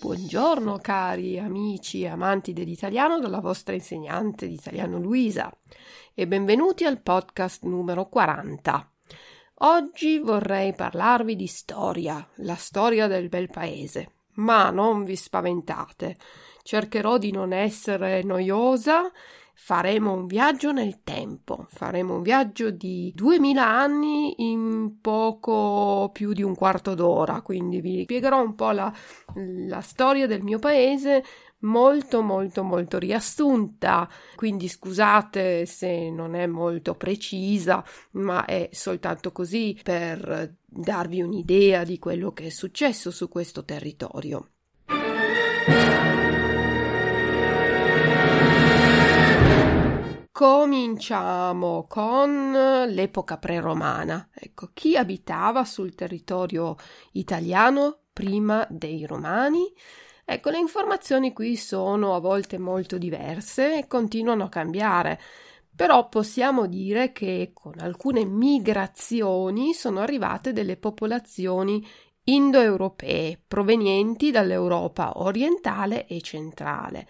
Buongiorno cari amici e amanti dell'italiano dalla vostra insegnante di italiano Luisa e benvenuti al podcast numero 40. Oggi vorrei parlarvi di storia, la storia del bel paese, ma non vi spaventate, cercherò di non essere noiosa faremo un viaggio nel tempo, faremo un viaggio di 2000 anni in poco più di un quarto d'ora, quindi vi spiegherò un po' la, la storia del mio paese molto molto molto riassunta. Quindi scusate se non è molto precisa ma è soltanto così per darvi un'idea di quello che è successo su questo territorio Cominciamo con l'epoca preromana. Ecco, chi abitava sul territorio italiano prima dei romani? Ecco, le informazioni qui sono a volte molto diverse e continuano a cambiare. Però possiamo dire che con alcune migrazioni sono arrivate delle popolazioni indoeuropee provenienti dall'Europa orientale e centrale.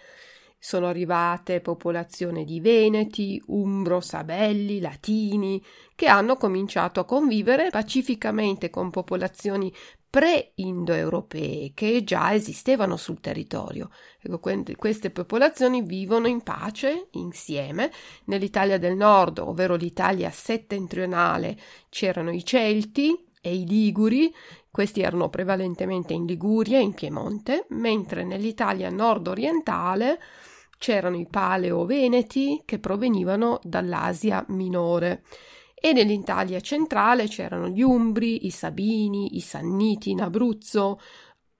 Sono arrivate popolazioni di Veneti, Umbro, Sabelli, Latini, che hanno cominciato a convivere pacificamente con popolazioni pre-indoeuropee che già esistevano sul territorio. Ecco, queste popolazioni vivono in pace insieme. Nell'Italia del Nord, ovvero l'Italia settentrionale, c'erano i Celti e i Liguri, questi erano prevalentemente in Liguria e in Piemonte, mentre nell'Italia nord-orientale c'erano i paleo-veneti che provenivano dall'Asia minore e nell'Italia centrale c'erano gli Umbri, i Sabini, i Sanniti in Abruzzo,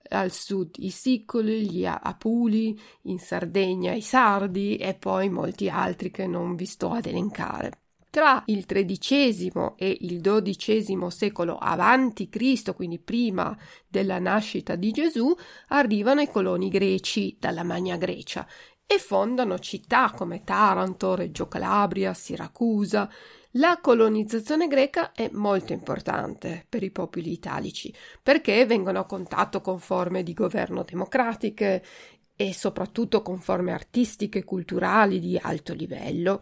al sud i Sicoli, gli Apuli, in Sardegna i Sardi e poi molti altri che non vi sto ad elencare. Tra il XIII e il XII secolo avanti Cristo, quindi prima della nascita di Gesù, arrivano i coloni greci dalla Magna Grecia e fondano città come Taranto, Reggio Calabria, Siracusa. La colonizzazione greca è molto importante per i popoli italici perché vengono a contatto con forme di governo democratiche e soprattutto con forme artistiche e culturali di alto livello.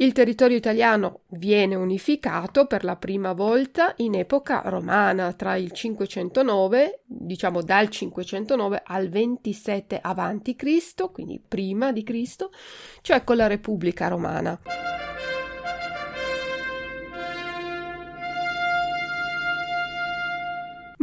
Il territorio italiano viene unificato per la prima volta in epoca romana tra il 509, diciamo dal 509 al 27 a.C., quindi prima di Cristo, cioè con la Repubblica Romana.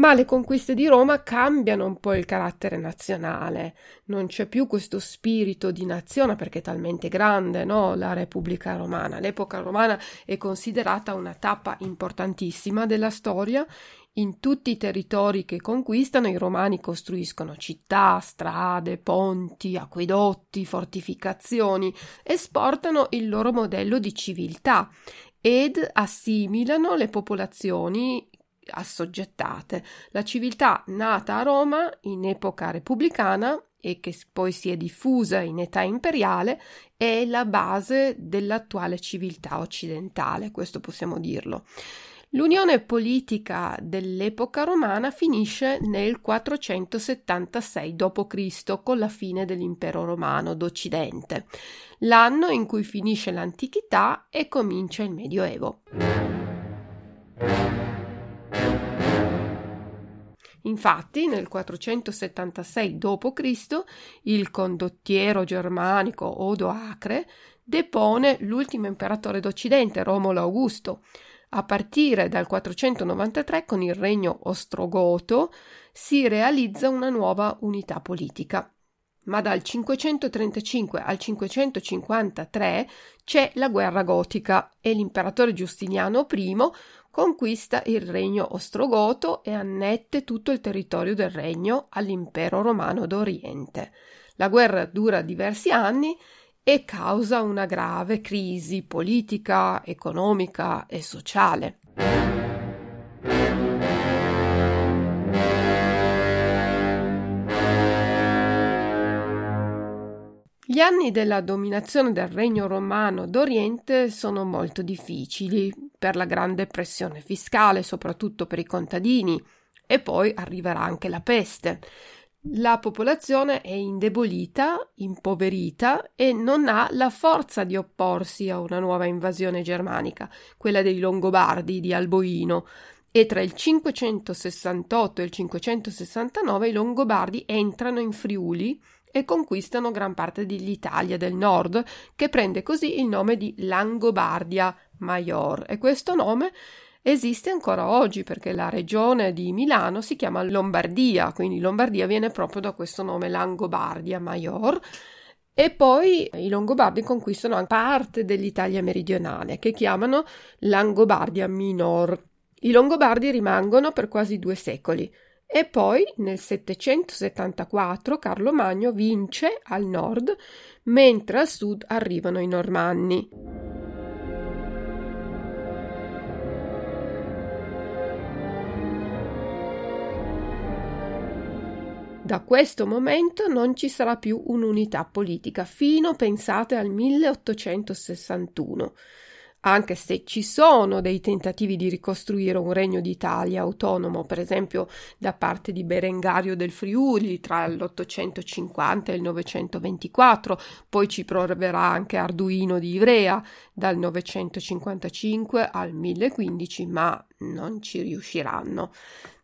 Ma le conquiste di Roma cambiano un po' il carattere nazionale, non c'è più questo spirito di nazione perché è talmente grande no? la Repubblica Romana. L'epoca romana è considerata una tappa importantissima della storia. In tutti i territori che conquistano i romani costruiscono città, strade, ponti, acquedotti, fortificazioni, esportano il loro modello di civiltà ed assimilano le popolazioni assoggettate. La civiltà nata a Roma in epoca repubblicana e che poi si è diffusa in età imperiale è la base dell'attuale civiltà occidentale, questo possiamo dirlo. L'unione politica dell'epoca romana finisce nel 476 d.C. con la fine dell'impero romano d'Occidente, l'anno in cui finisce l'antichità e comincia il Medioevo. Infatti, nel 476 d.C., il condottiero germanico Odo Acre depone l'ultimo imperatore d'Occidente, Romolo Augusto. A partire dal 493, con il regno ostrogoto, si realizza una nuova unità politica. Ma dal 535 al 553 c'è la guerra gotica e l'imperatore Giustiniano I conquista il regno ostrogoto e annette tutto il territorio del regno all'impero romano d'Oriente. La guerra dura diversi anni e causa una grave crisi politica, economica e sociale. Gli anni della dominazione del regno romano d'Oriente sono molto difficili per la grande pressione fiscale, soprattutto per i contadini, e poi arriverà anche la peste. La popolazione è indebolita, impoverita e non ha la forza di opporsi a una nuova invasione germanica, quella dei Longobardi di Alboino, e tra il 568 e il 569 i Longobardi entrano in Friuli e conquistano gran parte dell'Italia del nord, che prende così il nome di Langobardia Maior. E questo nome esiste ancora oggi perché la regione di Milano si chiama Lombardia, quindi Lombardia viene proprio da questo nome Langobardia Maior. E poi i Longobardi conquistano anche parte dell'Italia meridionale, che chiamano Langobardia Minor. I Longobardi rimangono per quasi due secoli. E poi nel 774 Carlo Magno vince al nord, mentre al sud arrivano i Normanni. Da questo momento non ci sarà più un'unità politica fino, pensate, al 1861 anche se ci sono dei tentativi di ricostruire un regno d'Italia autonomo, per esempio da parte di Berengario del Friuli tra l'850 e il 924, poi ci proverà anche Arduino di Ivrea dal 955 al 1015, ma non ci riusciranno.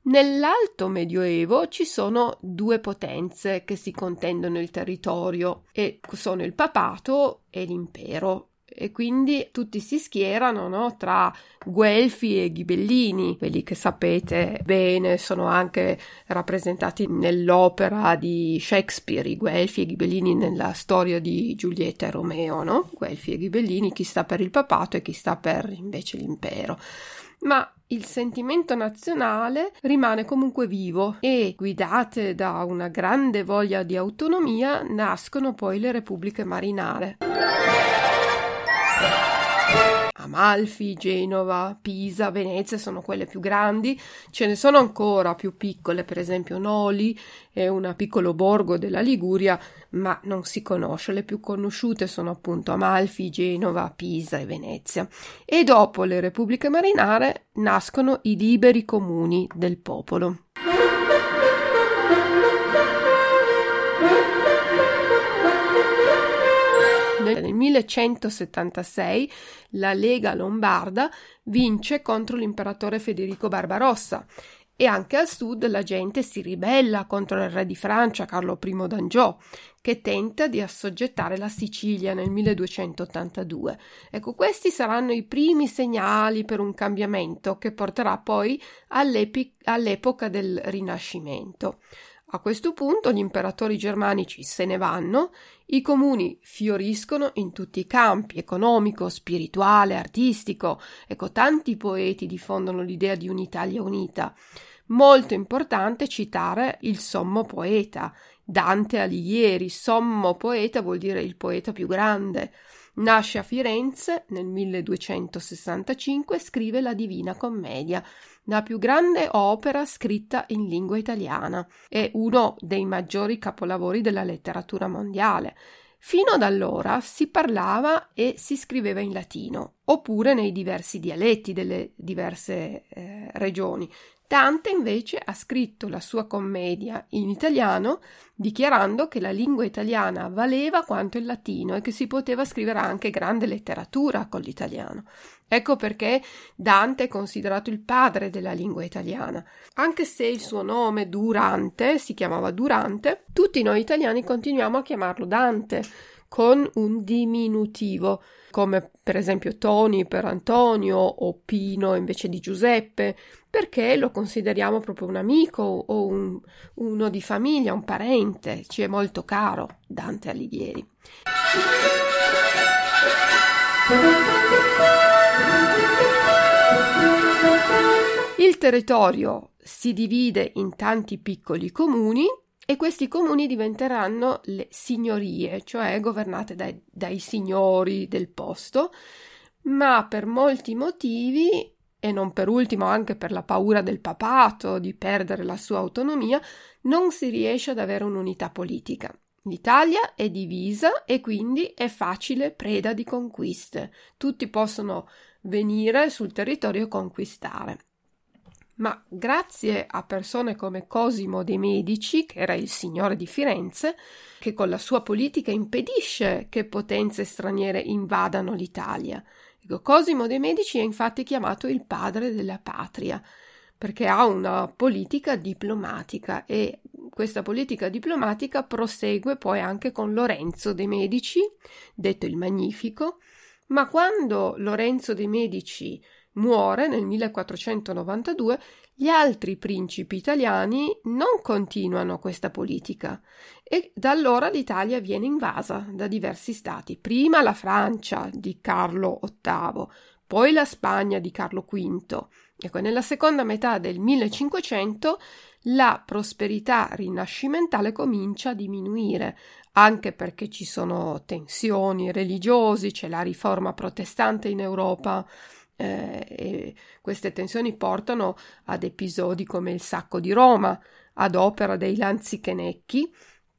Nell'alto medioevo ci sono due potenze che si contendono il territorio e sono il papato e l'impero e quindi tutti si schierano no, tra Guelfi e Ghibellini, quelli che sapete bene sono anche rappresentati nell'opera di Shakespeare, i Guelfi e Ghibellini nella storia di Giulietta e Romeo, no? Guelfi e Ghibellini, chi sta per il papato e chi sta per invece l'impero. Ma il sentimento nazionale rimane comunque vivo e, guidate da una grande voglia di autonomia, nascono poi le repubbliche marinare. Amalfi, Genova, Pisa, Venezia sono quelle più grandi, ce ne sono ancora più piccole, per esempio Noli è un piccolo borgo della Liguria, ma non si conosce, le più conosciute sono appunto Amalfi, Genova, Pisa e Venezia. E dopo le repubbliche marinare nascono i liberi comuni del popolo. Nel 1176 la Lega Lombarda vince contro l'imperatore Federico Barbarossa e anche al sud la gente si ribella contro il re di Francia Carlo I d'Angiò, che tenta di assoggettare la Sicilia nel 1282. Ecco, questi saranno i primi segnali per un cambiamento che porterà poi all'epoca del Rinascimento. A questo punto gli imperatori germanici se ne vanno, i comuni fioriscono in tutti i campi, economico, spirituale, artistico. Ecco, tanti poeti diffondono l'idea di un'Italia unita. Molto importante citare il sommo poeta, Dante Alighieri. Sommo poeta vuol dire il poeta più grande. Nasce a Firenze nel 1265 e scrive la Divina Commedia la più grande opera scritta in lingua italiana. È uno dei maggiori capolavori della letteratura mondiale. Fino ad allora si parlava e si scriveva in latino, oppure nei diversi dialetti delle diverse eh, regioni. Dante invece ha scritto la sua commedia in italiano dichiarando che la lingua italiana valeva quanto il latino e che si poteva scrivere anche grande letteratura con l'italiano. Ecco perché Dante è considerato il padre della lingua italiana. Anche se il suo nome Durante si chiamava Durante, tutti noi italiani continuiamo a chiamarlo Dante con un diminutivo, come per esempio Tony per Antonio o Pino invece di Giuseppe, perché lo consideriamo proprio un amico o un, uno di famiglia, un parente, ci è molto caro Dante Alighieri. Il territorio si divide in tanti piccoli comuni e questi comuni diventeranno le signorie, cioè governate dai, dai signori del posto, ma per molti motivi e non per ultimo anche per la paura del papato di perdere la sua autonomia, non si riesce ad avere un'unità politica. L'Italia è divisa e quindi è facile preda di conquiste. Tutti possono venire sul territorio e conquistare. Ma grazie a persone come Cosimo de' Medici, che era il signore di Firenze, che con la sua politica impedisce che potenze straniere invadano l'Italia. Ecco, Cosimo de' Medici è infatti chiamato il padre della patria, perché ha una politica diplomatica e questa politica diplomatica prosegue poi anche con Lorenzo de' Medici, detto il Magnifico, ma quando Lorenzo de' Medici muore nel 1492, gli altri principi italiani non continuano questa politica. E da allora l'Italia viene invasa da diversi stati, prima la Francia di Carlo VIII, poi la Spagna di Carlo V. Ecco, nella seconda metà del 1500 la prosperità rinascimentale comincia a diminuire, anche perché ci sono tensioni religiosi, c'è la riforma protestante in Europa eh, e queste tensioni portano ad episodi come il sacco di Roma, ad opera dei lanzichenecchi,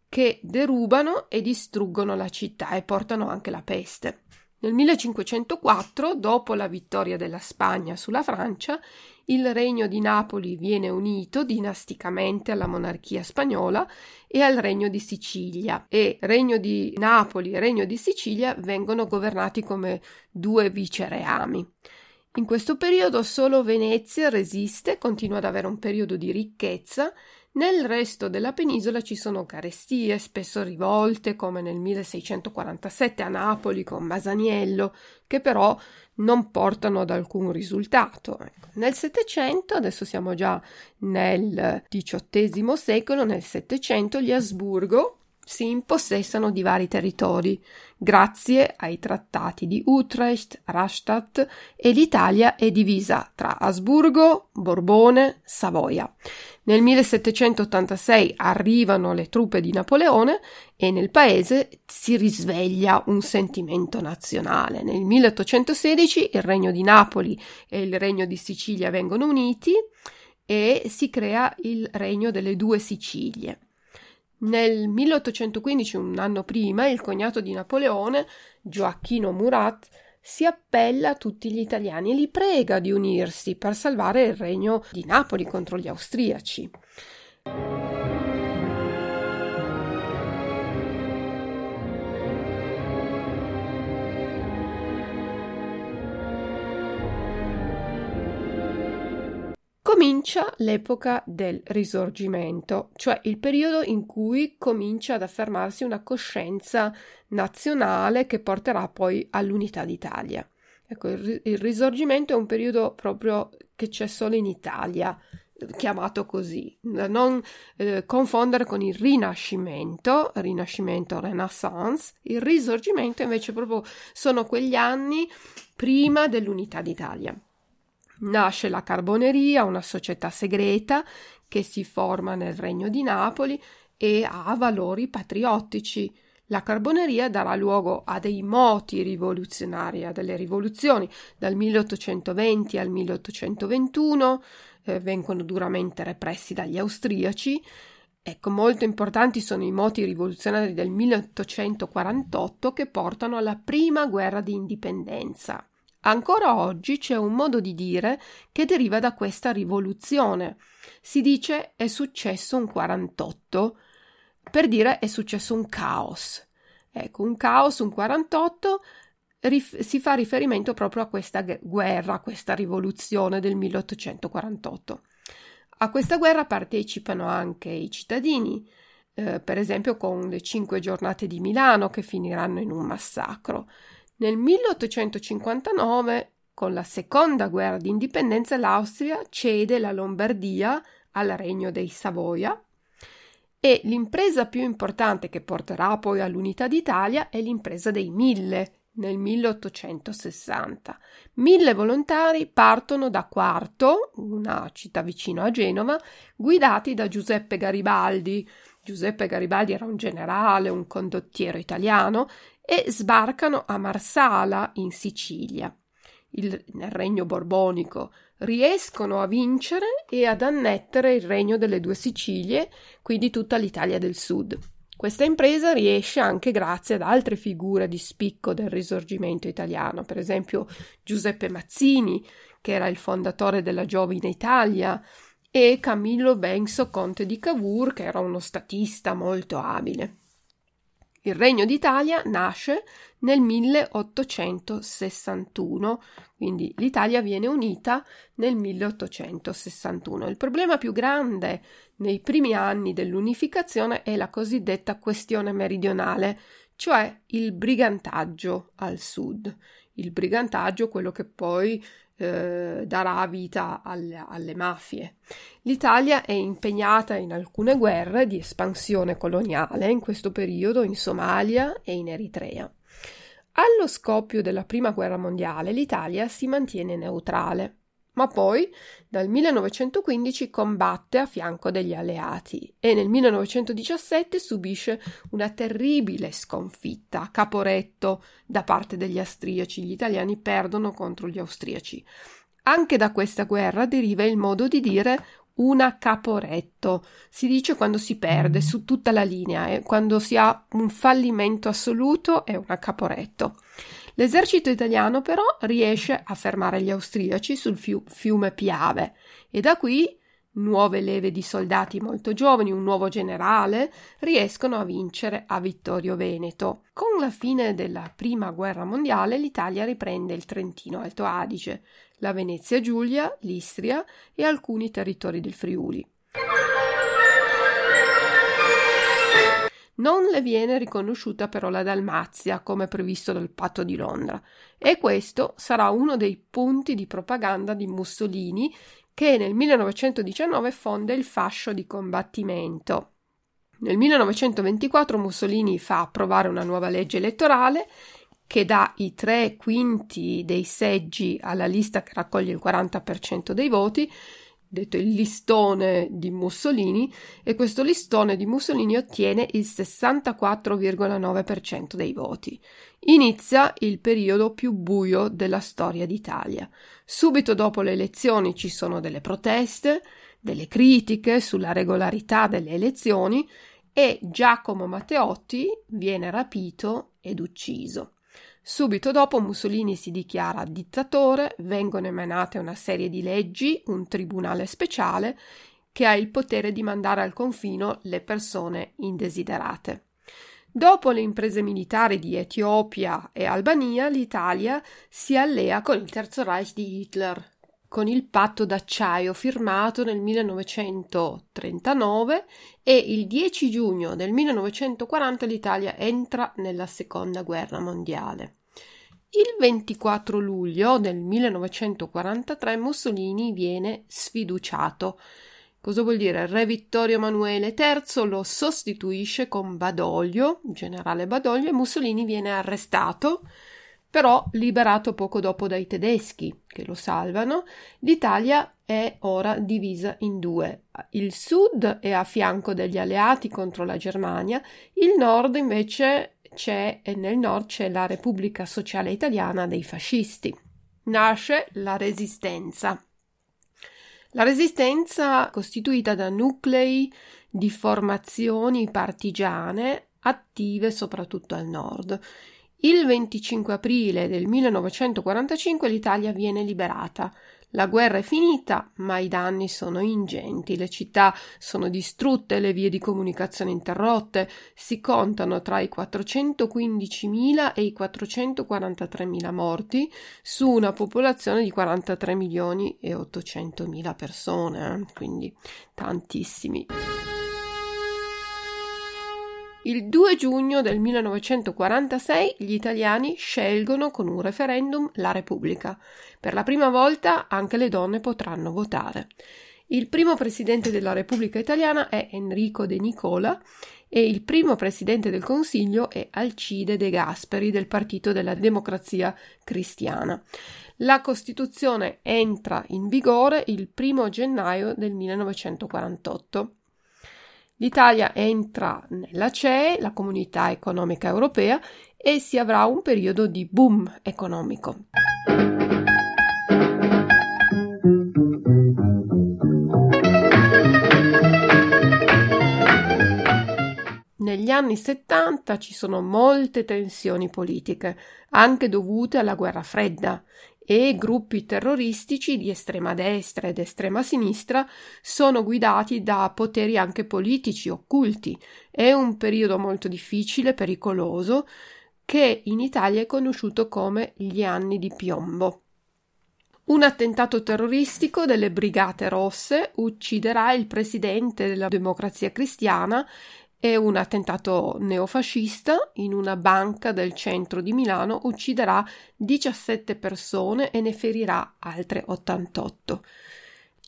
che derubano e distruggono la città e portano anche la peste. Nel 1504, dopo la vittoria della Spagna sulla Francia, il regno di Napoli viene unito dinasticamente alla monarchia spagnola e al regno di Sicilia e regno di Napoli e regno di Sicilia vengono governati come due vicereami. In questo periodo solo Venezia resiste, continua ad avere un periodo di ricchezza nel resto della penisola ci sono carestie, spesso rivolte, come nel 1647 a Napoli con Masaniello, che però non portano ad alcun risultato. Ecco. Nel Settecento, adesso siamo già nel XVIII secolo, nel Settecento gli Asburgo si impossessano di vari territori, grazie ai trattati di Utrecht, Rastatt e l'Italia è divisa tra Asburgo, Borbone, Savoia. Nel 1786 arrivano le truppe di Napoleone e nel paese si risveglia un sentimento nazionale. Nel 1816 il regno di Napoli e il regno di Sicilia vengono uniti e si crea il regno delle due Sicilie. Nel 1815, un anno prima, il cognato di Napoleone, Gioacchino Murat, si appella a tutti gli italiani e li prega di unirsi per salvare il regno di Napoli contro gli austriaci. Comincia l'epoca del risorgimento, cioè il periodo in cui comincia ad affermarsi una coscienza nazionale che porterà poi all'unità d'Italia. Ecco, il, risorgimento è un periodo proprio che c'è solo in Italia, chiamato così, da non eh, confondere con il Rinascimento, Rinascimento Renaissance, il Risorgimento invece proprio sono quegli anni prima dell'unità d'Italia. Nasce la Carboneria, una società segreta che si forma nel Regno di Napoli e ha valori patriottici. La Carboneria darà luogo a dei moti rivoluzionari, a delle rivoluzioni dal 1820 al 1821, eh, vengono duramente repressi dagli austriaci. Ecco, molto importanti sono i moti rivoluzionari del 1848 che portano alla prima guerra di indipendenza. Ancora oggi c'è un modo di dire che deriva da questa rivoluzione. Si dice è successo un 48 per dire è successo un caos. Ecco, un caos, un 48 rif- si fa riferimento proprio a questa guerra, a questa rivoluzione del 1848. A questa guerra partecipano anche i cittadini, eh, per esempio con le cinque giornate di Milano che finiranno in un massacro. Nel 1859, con la seconda guerra d'indipendenza, l'Austria cede la Lombardia al regno dei Savoia e l'impresa più importante che porterà poi all'unità d'Italia è l'impresa dei Mille nel 1860. Mille volontari partono da Quarto, una città vicino a Genova, guidati da Giuseppe Garibaldi. Giuseppe Garibaldi era un generale, un condottiero italiano e sbarcano a Marsala in Sicilia. Il, nel regno borbonico riescono a vincere e ad annettere il regno delle due Sicilie, quindi tutta l'Italia del Sud. Questa impresa riesce anche grazie ad altre figure di spicco del risorgimento italiano, per esempio Giuseppe Mazzini, che era il fondatore della Giovine Italia, e Camillo Benso, conte di Cavour, che era uno statista molto abile. Il Regno d'Italia nasce nel 1861, quindi l'Italia viene unita nel 1861. Il problema più grande nei primi anni dell'unificazione è la cosiddetta questione meridionale, cioè il brigantaggio al sud. Il brigantaggio, quello che poi eh, darà vita alle, alle mafie. L'Italia è impegnata in alcune guerre di espansione coloniale in questo periodo in Somalia e in Eritrea. Allo scoppio della Prima Guerra Mondiale l'Italia si mantiene neutrale ma poi dal 1915 combatte a fianco degli alleati e nel 1917 subisce una terribile sconfitta a Caporetto da parte degli austriaci. Gli italiani perdono contro gli austriaci. Anche da questa guerra deriva il modo di dire una caporetto. Si dice quando si perde su tutta la linea eh? quando si ha un fallimento assoluto è una caporetto. L'esercito italiano però riesce a fermare gli austriaci sul fiu- fiume Piave e da qui nuove leve di soldati molto giovani, un nuovo generale, riescono a vincere a Vittorio Veneto. Con la fine della Prima Guerra Mondiale l'Italia riprende il Trentino Alto Adige, la Venezia Giulia, l'Istria e alcuni territori del Friuli. Non le viene riconosciuta però la Dalmazia come previsto dal patto di Londra e questo sarà uno dei punti di propaganda di Mussolini che nel 1919 fonda il fascio di combattimento. Nel 1924 Mussolini fa approvare una nuova legge elettorale che dà i tre quinti dei seggi alla lista che raccoglie il 40% dei voti, detto il listone di Mussolini, e questo listone di Mussolini ottiene il 64,9% dei voti. Inizia il periodo più buio della storia d'Italia. Subito dopo le elezioni ci sono delle proteste, delle critiche sulla regolarità delle elezioni e Giacomo Matteotti viene rapito ed ucciso. Subito dopo Mussolini si dichiara dittatore, vengono emanate una serie di leggi, un tribunale speciale che ha il potere di mandare al confino le persone indesiderate. Dopo le imprese militari di Etiopia e Albania, l'Italia si allea con il Terzo Reich di Hitler, con il patto d'acciaio firmato nel 1939 e il 10 giugno del 1940 l'Italia entra nella Seconda Guerra Mondiale. Il 24 luglio del 1943 Mussolini viene sfiduciato. Cosa vuol dire? Re Vittorio Emanuele III lo sostituisce con Badoglio, generale Badoglio, e Mussolini viene arrestato però liberato poco dopo dai tedeschi che lo salvano, l'Italia è ora divisa in due. Il sud è a fianco degli alleati contro la Germania, il nord invece c'è e nel nord c'è la Repubblica Sociale Italiana dei fascisti. Nasce la Resistenza. La Resistenza costituita da nuclei di formazioni partigiane attive soprattutto al nord. Il 25 aprile del 1945 l'Italia viene liberata. La guerra è finita, ma i danni sono ingenti. Le città sono distrutte, le vie di comunicazione interrotte. Si contano tra i 415.000 e i 443.000 morti su una popolazione di 43 milioni e 800.000 persone, eh? quindi tantissimi. Il 2 giugno del 1946 gli italiani scelgono con un referendum la Repubblica. Per la prima volta anche le donne potranno votare. Il primo presidente della Repubblica italiana è Enrico De Nicola e il primo presidente del Consiglio è Alcide De Gasperi del Partito della Democrazia Cristiana. La Costituzione entra in vigore il primo gennaio del 1948. L'Italia entra nella CE, la Comunità Economica Europea, e si avrà un periodo di boom economico. negli anni 70 ci sono molte tensioni politiche, anche dovute alla guerra fredda, e gruppi terroristici di estrema destra ed estrema sinistra sono guidati da poteri anche politici occulti. È un periodo molto difficile, pericoloso, che in Italia è conosciuto come gli anni di piombo. Un attentato terroristico delle Brigate Rosse ucciderà il presidente della Democrazia Cristiana e un attentato neofascista in una banca del centro di Milano ucciderà 17 persone e ne ferirà altre 88.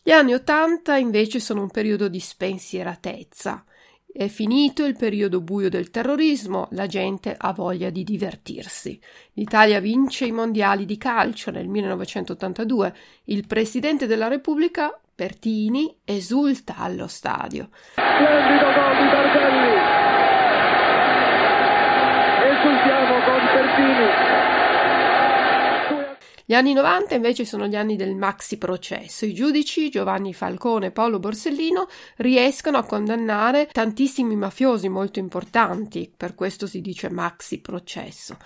Gli anni 80 invece sono un periodo di spensieratezza. È finito il periodo buio del terrorismo, la gente ha voglia di divertirsi. L'Italia vince i mondiali di calcio nel 1982. Il presidente della Repubblica, Pertini, esulta allo stadio. Splendido gol di Tardelli! Esultiamo con Pertini! Gli anni 90 invece sono gli anni del maxi processo. I giudici Giovanni Falcone e Paolo Borsellino riescono a condannare tantissimi mafiosi molto importanti, per questo si dice maxi processo.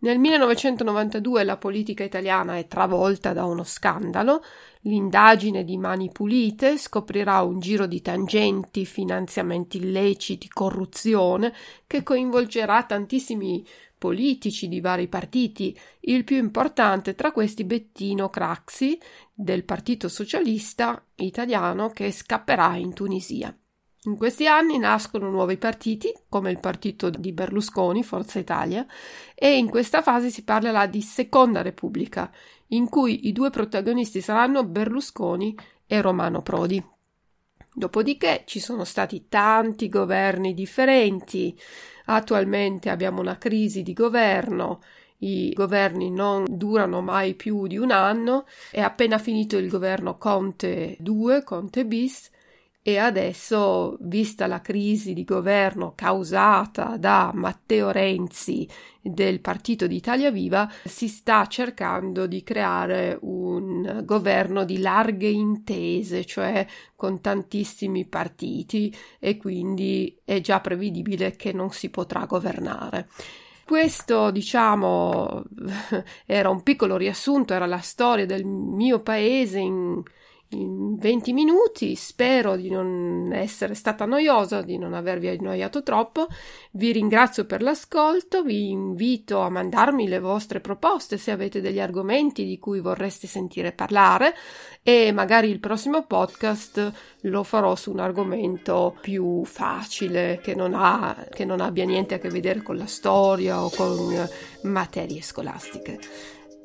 Nel 1992 la politica italiana è travolta da uno scandalo. L'indagine di Mani Pulite scoprirà un giro di tangenti, finanziamenti illeciti, corruzione che coinvolgerà tantissimi politici di vari partiti, il più importante tra questi Bettino Craxi del Partito Socialista Italiano che scapperà in Tunisia. In questi anni nascono nuovi partiti, come il partito di Berlusconi, Forza Italia, e in questa fase si parlerà di Seconda Repubblica, in cui i due protagonisti saranno Berlusconi e Romano Prodi. Dopodiché ci sono stati tanti governi differenti, Attualmente abbiamo una crisi di governo, i governi non durano mai più di un anno, è appena finito il governo Conte 2, Conte bis, e adesso, vista la crisi di governo causata da Matteo Renzi del Partito di Italia Viva, si sta cercando di creare un governo di larghe intese, cioè con tantissimi partiti e quindi è già prevedibile che non si potrà governare. Questo, diciamo, era un piccolo riassunto, era la storia del mio paese in in 20 minuti. Spero di non essere stata noiosa, di non avervi annoiato troppo. Vi ringrazio per l'ascolto, vi invito a mandarmi le vostre proposte se avete degli argomenti di cui vorreste sentire parlare e magari il prossimo podcast lo farò su un argomento più facile che non, ha, che non abbia niente a che vedere con la storia o con materie scolastiche.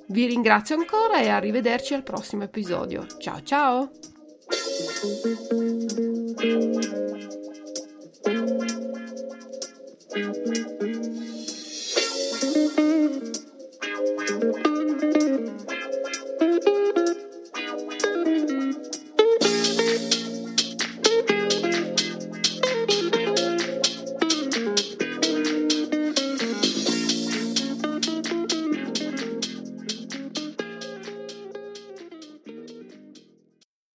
Vi ringrazio ancora e arrivederci al prossimo episodio. Ciao ciao!